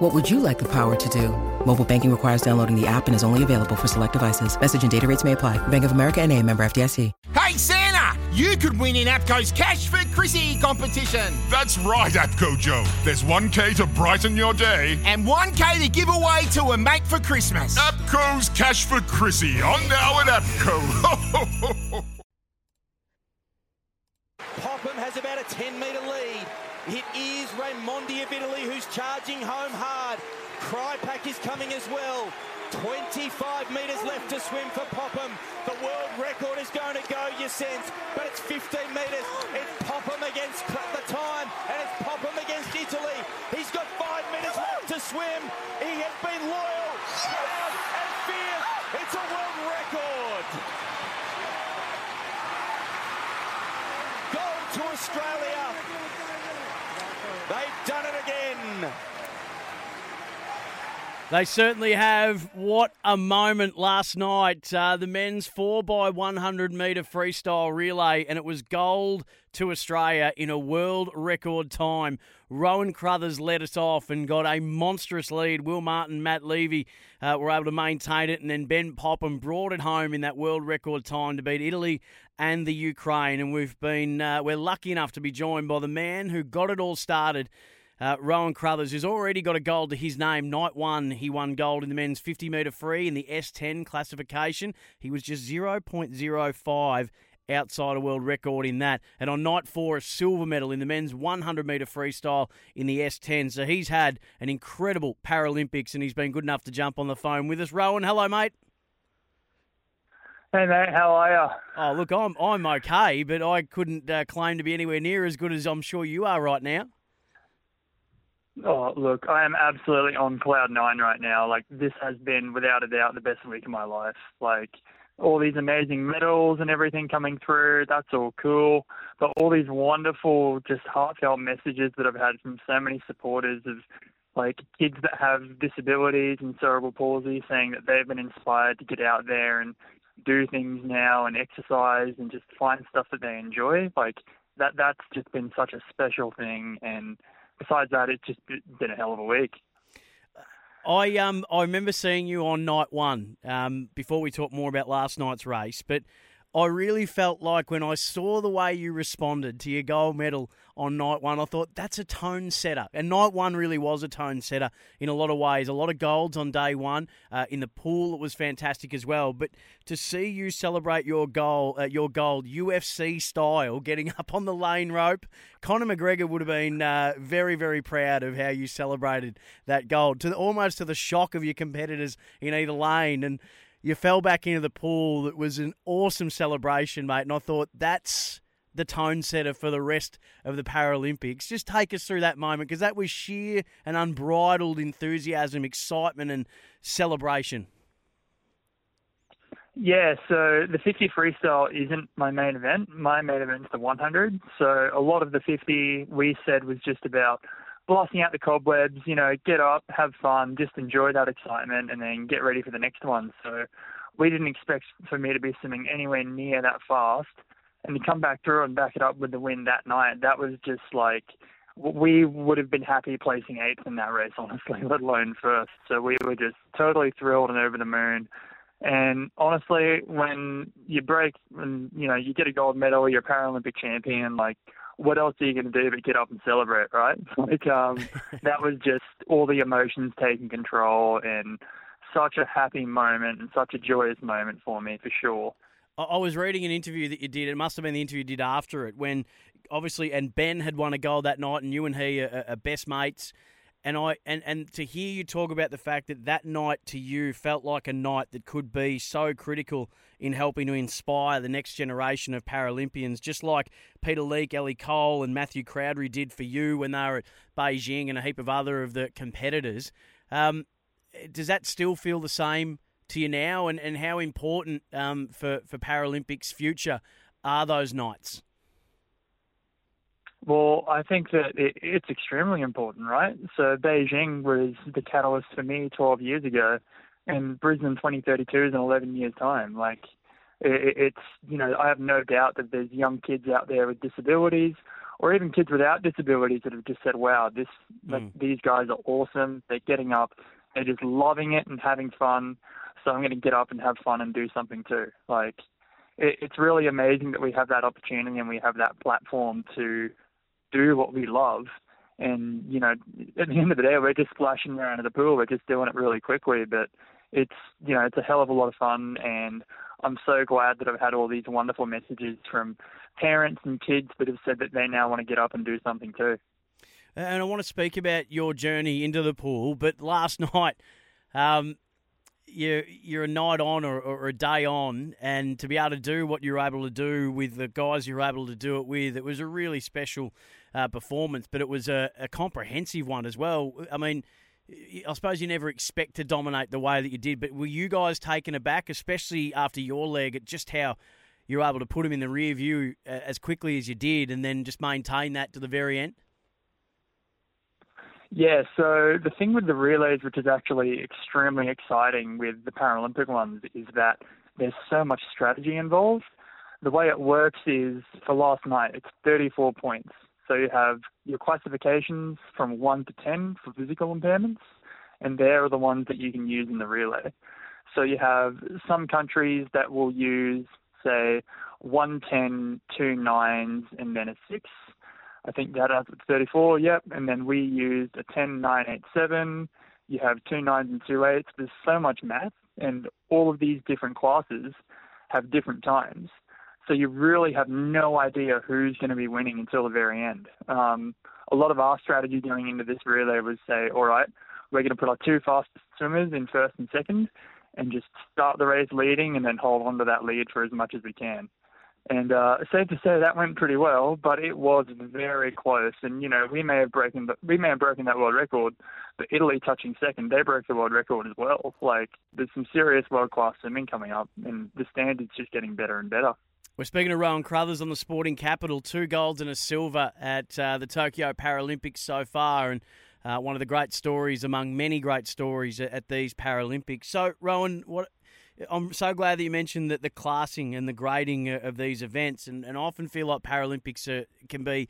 What would you like the power to do? Mobile banking requires downloading the app and is only available for select devices. Message and data rates may apply. Bank of America and a member FDIC. Hey Santa, you could win in APCO's Cash for Chrissy competition. That's right, APCO Joe. There's 1K to brighten your day. And 1K to give away to a mate for Christmas. APCO's Cash for Chrissy on now at APCO. Popham has about a 10 metre lead. It is Raimondi of Italy who's charging home hard. Krypak is coming as well. 25 metres left to swim for Popham. The world record is going to go, you sense, but it's 15 metres. It's Popham against the time, and it's Popham against Italy. He's got five minutes left to swim. He has been loyal, proud, and fierce. It's a world record. Gold to Australia. They've done it again. They certainly have. What a moment last night. Uh, the men's 4x100 metre freestyle relay, and it was gold to Australia in a world record time. Rowan Crothers led us off and got a monstrous lead. Will Martin, Matt Levy uh, were able to maintain it, and then Ben Popham brought it home in that world record time to beat Italy and the Ukraine. And we've been uh, we're lucky enough to be joined by the man who got it all started. Uh, Rowan Crothers, who's already got a gold to his name. Night one, he won gold in the men's 50 metre free in the S10 classification. He was just 0.05 outside a world record in that. And on night four, a silver medal in the men's 100 metre freestyle in the S10. So he's had an incredible Paralympics and he's been good enough to jump on the phone with us. Rowan, hello, mate. Hey mate, how are you? Oh look, I'm I'm okay, but I couldn't uh, claim to be anywhere near as good as I'm sure you are right now. Oh, look, I am absolutely on cloud nine right now. Like, this has been, without a doubt, the best week of my life. Like, all these amazing medals and everything coming through, that's all cool. But all these wonderful, just heartfelt messages that I've had from so many supporters of, like, kids that have disabilities and cerebral palsy saying that they've been inspired to get out there and do things now and exercise and just find stuff that they enjoy. Like, that that's just been such a special thing and besides that, it's just been a hell of a week. I um I remember seeing you on night one. Um, before we talk more about last night's race, but I really felt like when I saw the way you responded to your gold medal on night one, I thought that's a tone setter. And night one really was a tone setter in a lot of ways. A lot of golds on day one. Uh, in the pool, it was fantastic as well. But to see you celebrate your goal, uh, your gold UFC style, getting up on the lane rope, Conor McGregor would have been uh, very, very proud of how you celebrated that gold, to the, almost to the shock of your competitors in either lane. And you fell back into the pool. It was an awesome celebration, mate. And I thought that's the tone setter for the rest of the Paralympics. Just take us through that moment because that was sheer and unbridled enthusiasm, excitement, and celebration. Yeah, so the 50 freestyle isn't my main event. My main event is the 100. So a lot of the 50 we said was just about blasting out the cobwebs, you know, get up, have fun, just enjoy that excitement, and then get ready for the next one. So we didn't expect for me to be swimming anywhere near that fast. And to come back through and back it up with the win that night, that was just like we would have been happy placing eighth in that race, honestly, let alone first. So we were just totally thrilled and over the moon. And honestly, when you break and you know you get a gold medal, you're a Paralympic champion, like what else are you going to do but get up and celebrate, right? Like um, that was just all the emotions taking control and such a happy moment and such a joyous moment for me for sure. I was reading an interview that you did. It must have been the interview you did after it, when obviously, and Ben had won a gold that night, and you and he are, are best mates and I and and to hear you talk about the fact that that night to you felt like a night that could be so critical in helping to inspire the next generation of Paralympians, just like Peter Leek, Ellie Cole, and Matthew Cowdrey did for you when they were at Beijing, and a heap of other of the competitors. Um, does that still feel the same to you now, and, and how important um, for for Paralympics future are those nights? Well, I think that it, it's extremely important, right? So Beijing was the catalyst for me 12 years ago, and Brisbane 2032 is in 11 years' time. Like, it, it's you know I have no doubt that there's young kids out there with disabilities, or even kids without disabilities that have just said, "Wow, this mm. these guys are awesome. They're getting up, they're just loving it and having fun. So I'm going to get up and have fun and do something too." Like, it, it's really amazing that we have that opportunity and we have that platform to do what we love. And you know, at the end of the day, we're just splashing around in the pool. We're just doing it really quickly, but it's you know, it's a hell of a lot of fun. And I'm so glad that I've had all these wonderful messages from parents and kids that have said that they now want to get up and do something too. And I want to speak about your journey into the pool, but last night, um, you're you're a night on or, or, a day on, and to be able to do what you're able to do with the guys you're able to do it with, it was a really special uh, performance. But it was a, a, comprehensive one as well. I mean, I suppose you never expect to dominate the way that you did, but were you guys taken aback, especially after your leg, at just how you were able to put him in the rear view uh, as quickly as you did, and then just maintain that to the very end? Yeah, so the thing with the relays, which is actually extremely exciting with the Paralympic ones, is that there's so much strategy involved. The way it works is for last night, it's 34 points. So you have your classifications from 1 to 10 for physical impairments, and they're the ones that you can use in the relay. So you have some countries that will use, say, 110, two nines, and then a 6 I think that adds 34, yep. And then we used a 10, 9, 8, 7. You have two nines and two eights. There's so much math, and all of these different classes have different times. So you really have no idea who's going to be winning until the very end. Um, a lot of our strategy going into this relay was say, all right, we're going to put our two fastest swimmers in first and second, and just start the race leading, and then hold on to that lead for as much as we can. And uh, safe to say that went pretty well, but it was very close. And you know, we may have broken the, we may have broken that world record, but Italy touching second, they broke the world record as well. Like there's some serious world class swimming coming up, and the standards just getting better and better. We're speaking to Rowan Crothers on the sporting capital. Two golds and a silver at uh, the Tokyo Paralympics so far, and uh, one of the great stories among many great stories at, at these Paralympics. So, Rohan, what I'm so glad that you mentioned that the classing and the grading of these events, and, and I often feel like Paralympics are, can be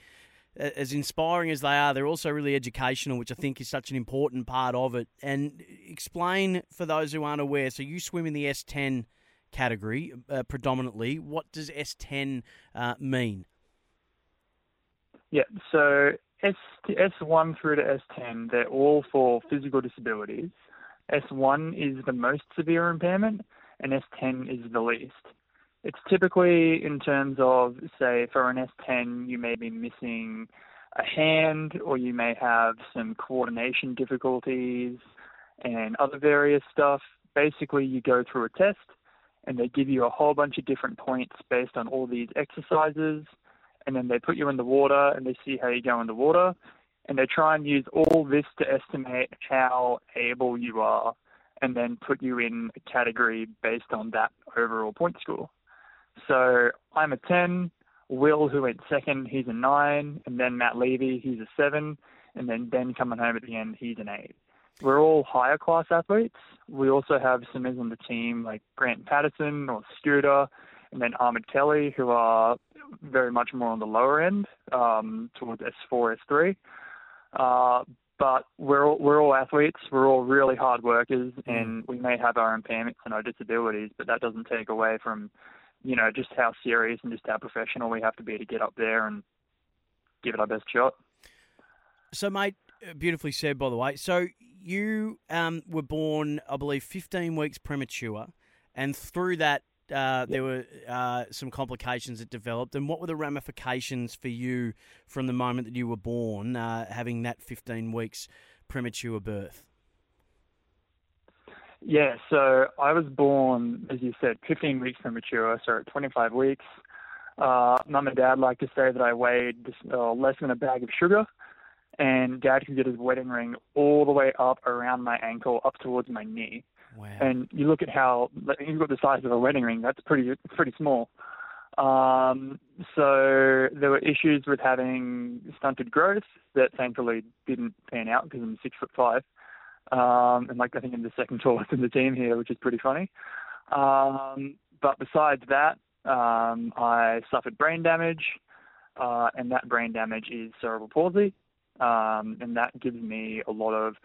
as inspiring as they are. They're also really educational, which I think is such an important part of it. And explain for those who aren't aware. So you swim in the S10 category uh, predominantly. What does S10 uh, mean? Yeah, so S S1 through to S10, they're all for physical disabilities. S1 is the most severe impairment, and S10 is the least. It's typically in terms of, say, for an S10, you may be missing a hand or you may have some coordination difficulties and other various stuff. Basically, you go through a test and they give you a whole bunch of different points based on all these exercises. And then they put you in the water and they see how you go in the water. And they try and use all this to estimate how able you are and then put you in a category based on that overall point score. So I'm a 10. Will, who went second, he's a 9. And then Matt Levy, he's a 7. And then Ben coming home at the end, he's an 8. We're all higher class athletes. We also have swimmers on the team like Grant Patterson or Scooter, and then Ahmed Kelly, who are very much more on the lower end, um, towards S4, S3. Uh, but we're all, we're all athletes. We're all really hard workers, mm. and we may have our impairments and our disabilities, but that doesn't take away from, you know, just how serious and just how professional we have to be to get up there and give it our best shot. So, mate, beautifully said, by the way. So you um, were born, I believe, 15 weeks premature, and through that uh, there were uh, some complications that developed. And what were the ramifications for you from the moment that you were born, uh, having that 15 weeks premature birth? Yeah, so I was born, as you said, 15 weeks premature, so at 25 weeks. Uh, Mum and Dad like to say that I weighed uh, less than a bag of sugar, and Dad can get his wedding ring all the way up around my ankle, up towards my knee. Wow. And you look at how you've got the size of a wedding ring. That's pretty pretty small. Um, so there were issues with having stunted growth that thankfully didn't pan out because I'm six foot five. Um, and like I think I'm the second tallest in the team here, which is pretty funny. Um, but besides that, um, I suffered brain damage, uh, and that brain damage is cerebral palsy, um, and that gives me a lot of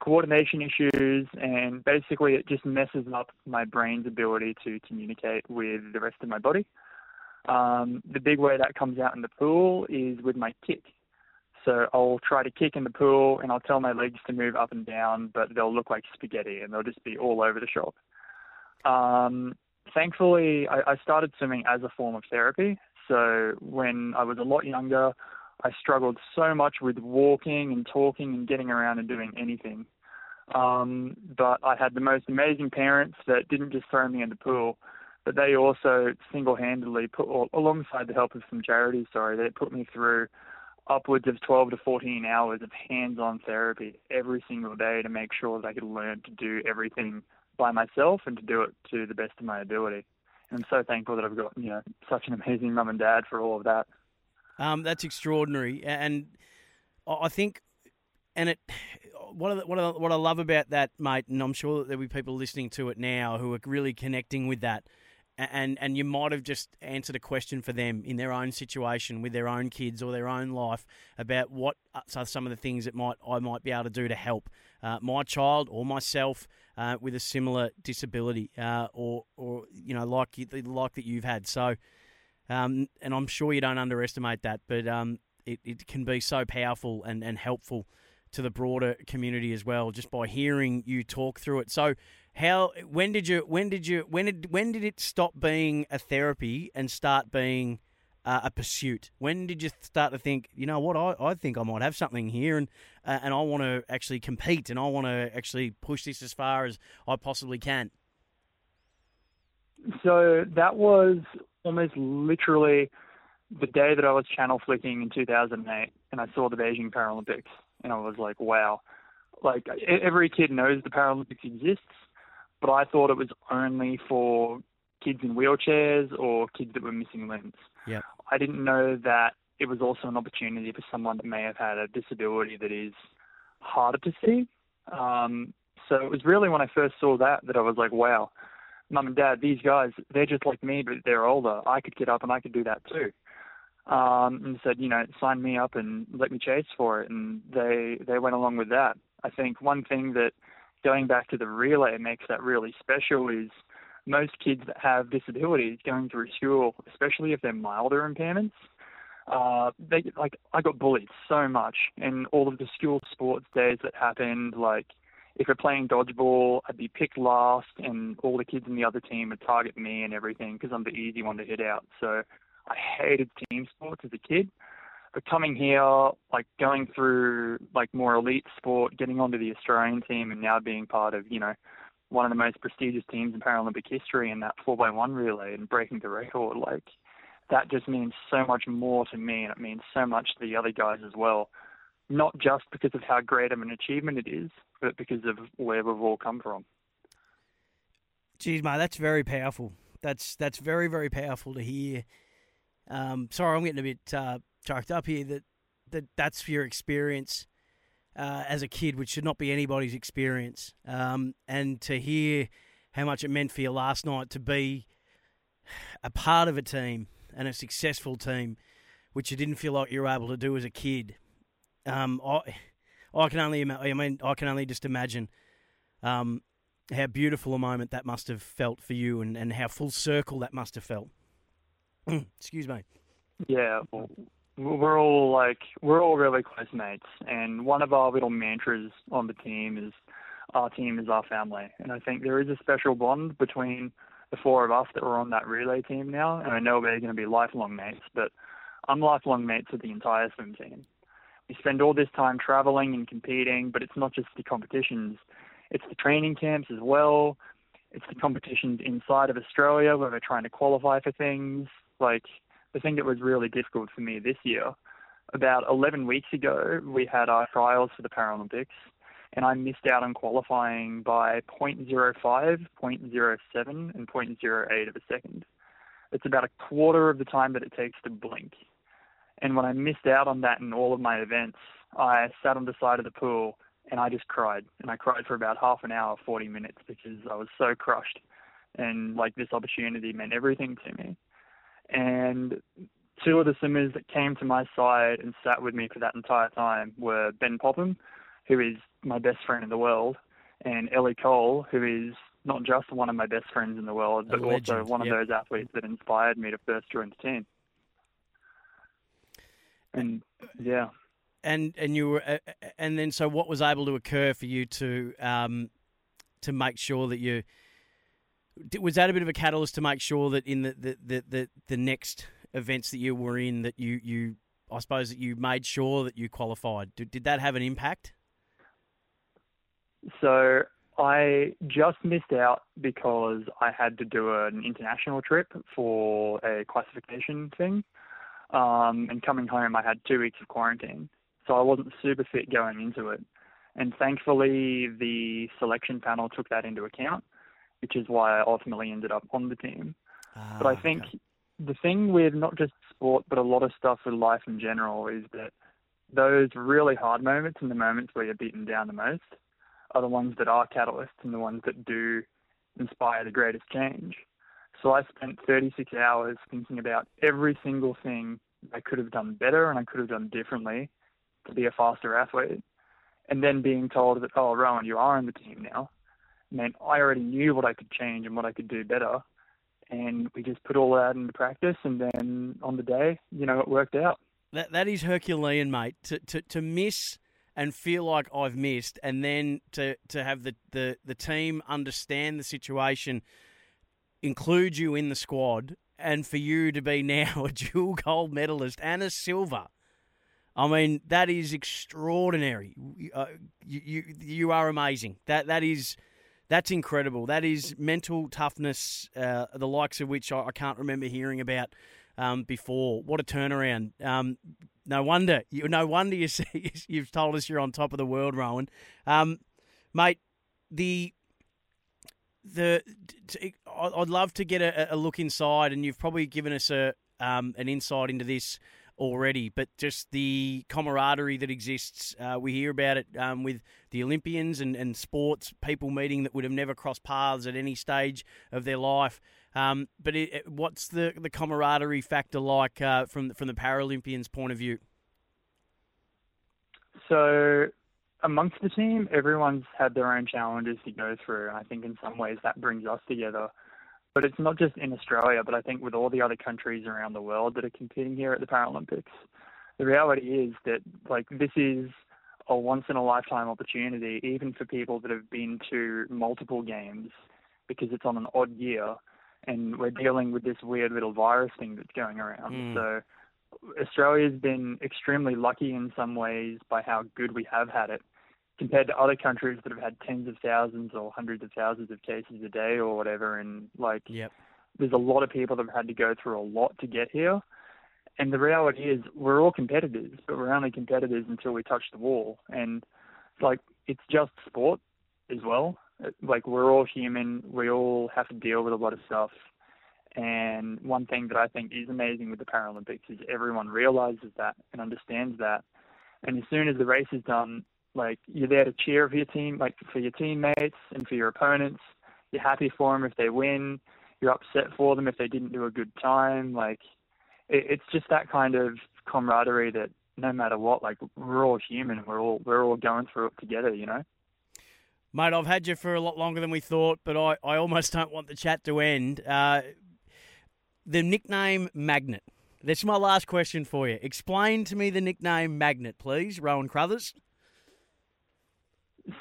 coordination issues, and basically it just messes up my brain's ability to communicate with the rest of my body. Um, the big way that comes out in the pool is with my kick. So I'll try to kick in the pool and I'll tell my legs to move up and down, but they'll look like spaghetti and they'll just be all over the shop. Um, thankfully, I, I started swimming as a form of therapy. So when I was a lot younger, I struggled so much with walking and talking and getting around and doing anything. Um, but I had the most amazing parents that didn't just throw me in the pool, but they also single-handedly put, alongside the help of some charities, sorry, they put me through upwards of 12 to 14 hours of hands-on therapy every single day to make sure that I could learn to do everything by myself and to do it to the best of my ability. And I'm so thankful that I've got you know such an amazing mum and dad for all of that. Um, that's extraordinary, and I think, and it, what I, what I, what I love about that, mate, and I'm sure that there'll be people listening to it now who are really connecting with that and and you might have just answered a question for them in their own situation with their own kids or their own life about what are some of the things that might I might be able to do to help uh, my child or myself uh, with a similar disability uh, or or you know like like that you've had. So, um, and I'm sure you don't underestimate that, but um, it it can be so powerful and and helpful to the broader community as well just by hearing you talk through it. So how when did you when did you when did when did it stop being a therapy and start being uh, a pursuit? When did you start to think, you know what, I, I think I might have something here, and uh, and I want to actually compete, and I want to actually push this as far as I possibly can. So that was almost literally the day that I was channel flicking in 2008, and I saw the Beijing Paralympics, and I was like, wow, like every kid knows the Paralympics exists but I thought it was only for kids in wheelchairs or kids that were missing limbs. Yeah. I didn't know that it was also an opportunity for someone that may have had a disability that is harder to see. Um, so it was really when I first saw that that I was like, wow, mum and dad, these guys, they're just like me, but they're older. I could get up and I could do that too. Um, and said, you know, sign me up and let me chase for it. And they, they went along with that. I think one thing that going back to the relay makes that really special is most kids that have disabilities going through school, especially if they're milder impairments, uh, they like I got bullied so much in all of the school sports days that happened. Like if we're playing dodgeball, I'd be picked last, and all the kids in the other team would target me and everything because I'm the easy one to hit out. So I hated team sports as a kid. But coming here, like going through like more elite sport, getting onto the Australian team, and now being part of you know one of the most prestigious teams in Paralympic history in that 4x1 relay and breaking the record, like that just means so much more to me, and it means so much to the other guys as well. Not just because of how great of an achievement it is, but because of where we've all come from. Geez, mate, that's very powerful. That's that's very very powerful to hear. Um, sorry, I'm getting a bit uh, chalked up here that, that that's your experience uh, as a kid, which should not be anybody's experience. Um, and to hear how much it meant for you last night to be a part of a team and a successful team, which you didn't feel like you were able to do as a kid. Um, I, I can only, I mean, I can only just imagine um, how beautiful a moment that must have felt for you, and, and how full circle that must have felt. Excuse me. Yeah, well, we're all like we're all really close mates, and one of our little mantras on the team is our team is our family, and I think there is a special bond between the four of us that were on that relay team now, and I know we're going to be lifelong mates, but I'm lifelong mates with the entire swim team. We spend all this time traveling and competing, but it's not just the competitions, it's the training camps as well. It's the competitions inside of Australia where we're trying to qualify for things. Like the thing that was really difficult for me this year, about 11 weeks ago, we had our trials for the Paralympics. and I missed out on qualifying by 0.05, 0.07, and 0.08 of a second. It's about a quarter of the time that it takes to blink. And when I missed out on that in all of my events, I sat on the side of the pool and I just cried. And I cried for about half an hour, 40 minutes because I was so crushed. And like this opportunity meant everything to me. And two of the swimmers that came to my side and sat with me for that entire time were Ben Popham, who is my best friend in the world, and Ellie Cole, who is not just one of my best friends in the world, but also one of yep. those athletes that inspired me to first join the team. And yeah. And and you were, uh, and then so what was able to occur for you to um, to make sure that you was that a bit of a catalyst to make sure that in the the, the, the, the next events that you were in that you, you I suppose that you made sure that you qualified. Did, did that have an impact? So I just missed out because I had to do an international trip for a classification thing. Um, and coming home, I had two weeks of quarantine. So I wasn't super fit going into it. And thankfully, the selection panel took that into account, which is why I ultimately ended up on the team. Ah, but I think okay. the thing with not just sport, but a lot of stuff with life in general is that those really hard moments and the moments where you're beaten down the most are the ones that are catalysts and the ones that do inspire the greatest change. So I spent 36 hours thinking about every single thing I could have done better and I could have done differently to be a faster athlete. And then being told that, oh, Rowan, you are on the team now, meant I already knew what I could change and what I could do better. And we just put all that into practice. And then on the day, you know, it worked out. That that is Herculean, mate. To to to miss and feel like I've missed, and then to to have the the the team understand the situation, include you in the squad, and for you to be now a dual gold medalist and a silver. I mean, that is extraordinary. Uh, you, you you are amazing. That that is that's incredible. That is mental toughness, uh, the likes of which I, I can't remember hearing about um, before. What a turnaround! Um, no wonder you. No wonder you see, you've told us you're on top of the world, Rowan. Um, mate, the the I'd love to get a, a look inside, and you've probably given us a um, an insight into this already, but just the camaraderie that exists. Uh, we hear about it um, with the Olympians and, and sports people meeting that would have never crossed paths at any stage of their life. Um, but it, it, what's the, the camaraderie factor like uh, from from the Paralympians' point of view? So, amongst the team, everyone's had their own challenges to go through, and I think in some ways that brings us together. But it's not just in Australia, but I think with all the other countries around the world that are competing here at the Paralympics, the reality is that like this is a once in a lifetime opportunity, even for people that have been to multiple games, because it's on an odd year, and we're dealing with this weird little virus thing that's going around. Mm. So Australia's been extremely lucky in some ways by how good we have had it compared to other countries that have had tens of thousands or hundreds of thousands of cases a day or whatever. And like, Yep. there's a lot of people that have had to go through a lot to get here. And the reality is, we're all competitors, but we're only competitors until we touch the wall. And like, it's just sport as well. Like, we're all human. We all have to deal with a lot of stuff. And one thing that I think is amazing with the Paralympics is everyone realizes that and understands that. And as soon as the race is done, like you're there to cheer for your team, like for your teammates and for your opponents. You're happy for them if they win. You're upset for them if they didn't do a good time. Like it, it's just that kind of camaraderie that no matter what, like we're all human. We're all we're all going through it together. You know. Mate, I've had you for a lot longer than we thought, but I, I almost don't want the chat to end. Uh, the nickname Magnet. That's my last question for you. Explain to me the nickname Magnet, please, Rowan Crothers.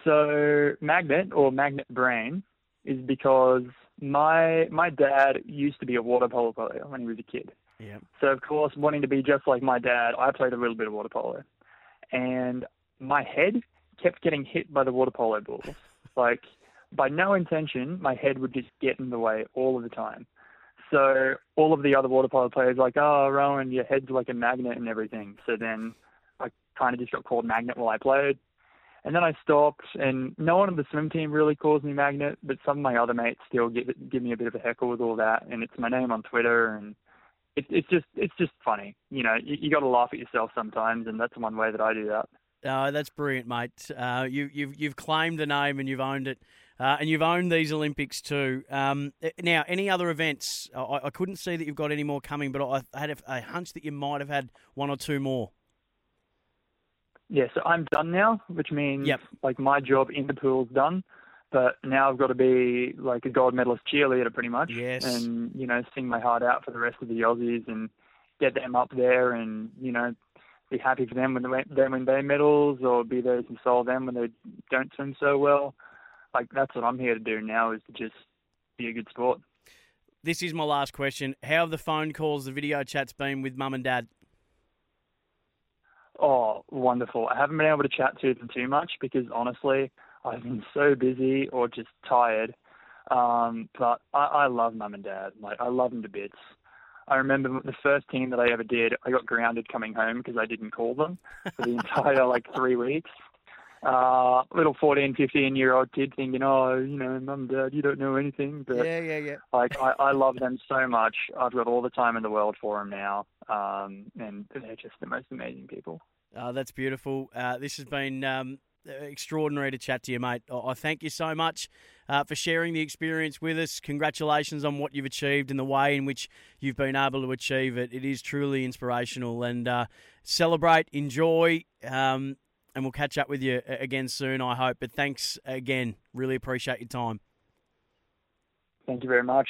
So magnet or magnet brain is because my my dad used to be a water polo player when he was a kid. Yeah. So of course, wanting to be just like my dad, I played a little bit of water polo, and my head kept getting hit by the water polo balls. like by no intention, my head would just get in the way all of the time. So all of the other water polo players like, oh, Rowan, your head's like a magnet and everything. So then I kind of just got called magnet while I played. And then I stopped, and no one on the swim team really calls me Magnet, but some of my other mates still give give me a bit of a heckle with all that, and it's my name on Twitter, and it, it's just it's just funny, you know. You, you got to laugh at yourself sometimes, and that's one way that I do that. Oh, that's brilliant, mate. Uh, you, you've you've claimed the name and you've owned it, uh, and you've owned these Olympics too. Um, eh, now, any other events? I, I, couldn't see that you've got any more coming, but I had a, a hunch that you might have had one or two more. Yeah, so I'm done now, which means yep. like my job in the pool's done. But now I've got to be like a gold medalist cheerleader, pretty much. Yes. And you know, sing my heart out for the rest of the Aussies and get them up there, and you know, be happy for them when they win their medals, or be there to console them when they don't swim so well. Like that's what I'm here to do now is to just be a good sport. This is my last question. How have the phone calls, the video chats been with mum and dad? Oh, wonderful. I haven't been able to chat to them too much because honestly, I've been so busy or just tired. Um, but I, I love mum and dad. Like I love them to bits. I remember the first team that I ever did, I got grounded coming home because I didn't call them for the entire like three weeks. Uh, little 14, 15 year old kid thinking, oh, you know, mum, dad, you don't know anything. But yeah, yeah, yeah. Like I, I love them so much. I've got all the time in the world for them now, um, and they're just the most amazing people. Uh, that's beautiful. Uh, this has been um, extraordinary to chat to you, mate. I thank you so much uh, for sharing the experience with us. Congratulations on what you've achieved and the way in which you've been able to achieve it. It is truly inspirational. And uh, celebrate, enjoy, um, and we'll catch up with you again soon, I hope. But thanks again. Really appreciate your time. Thank you very much.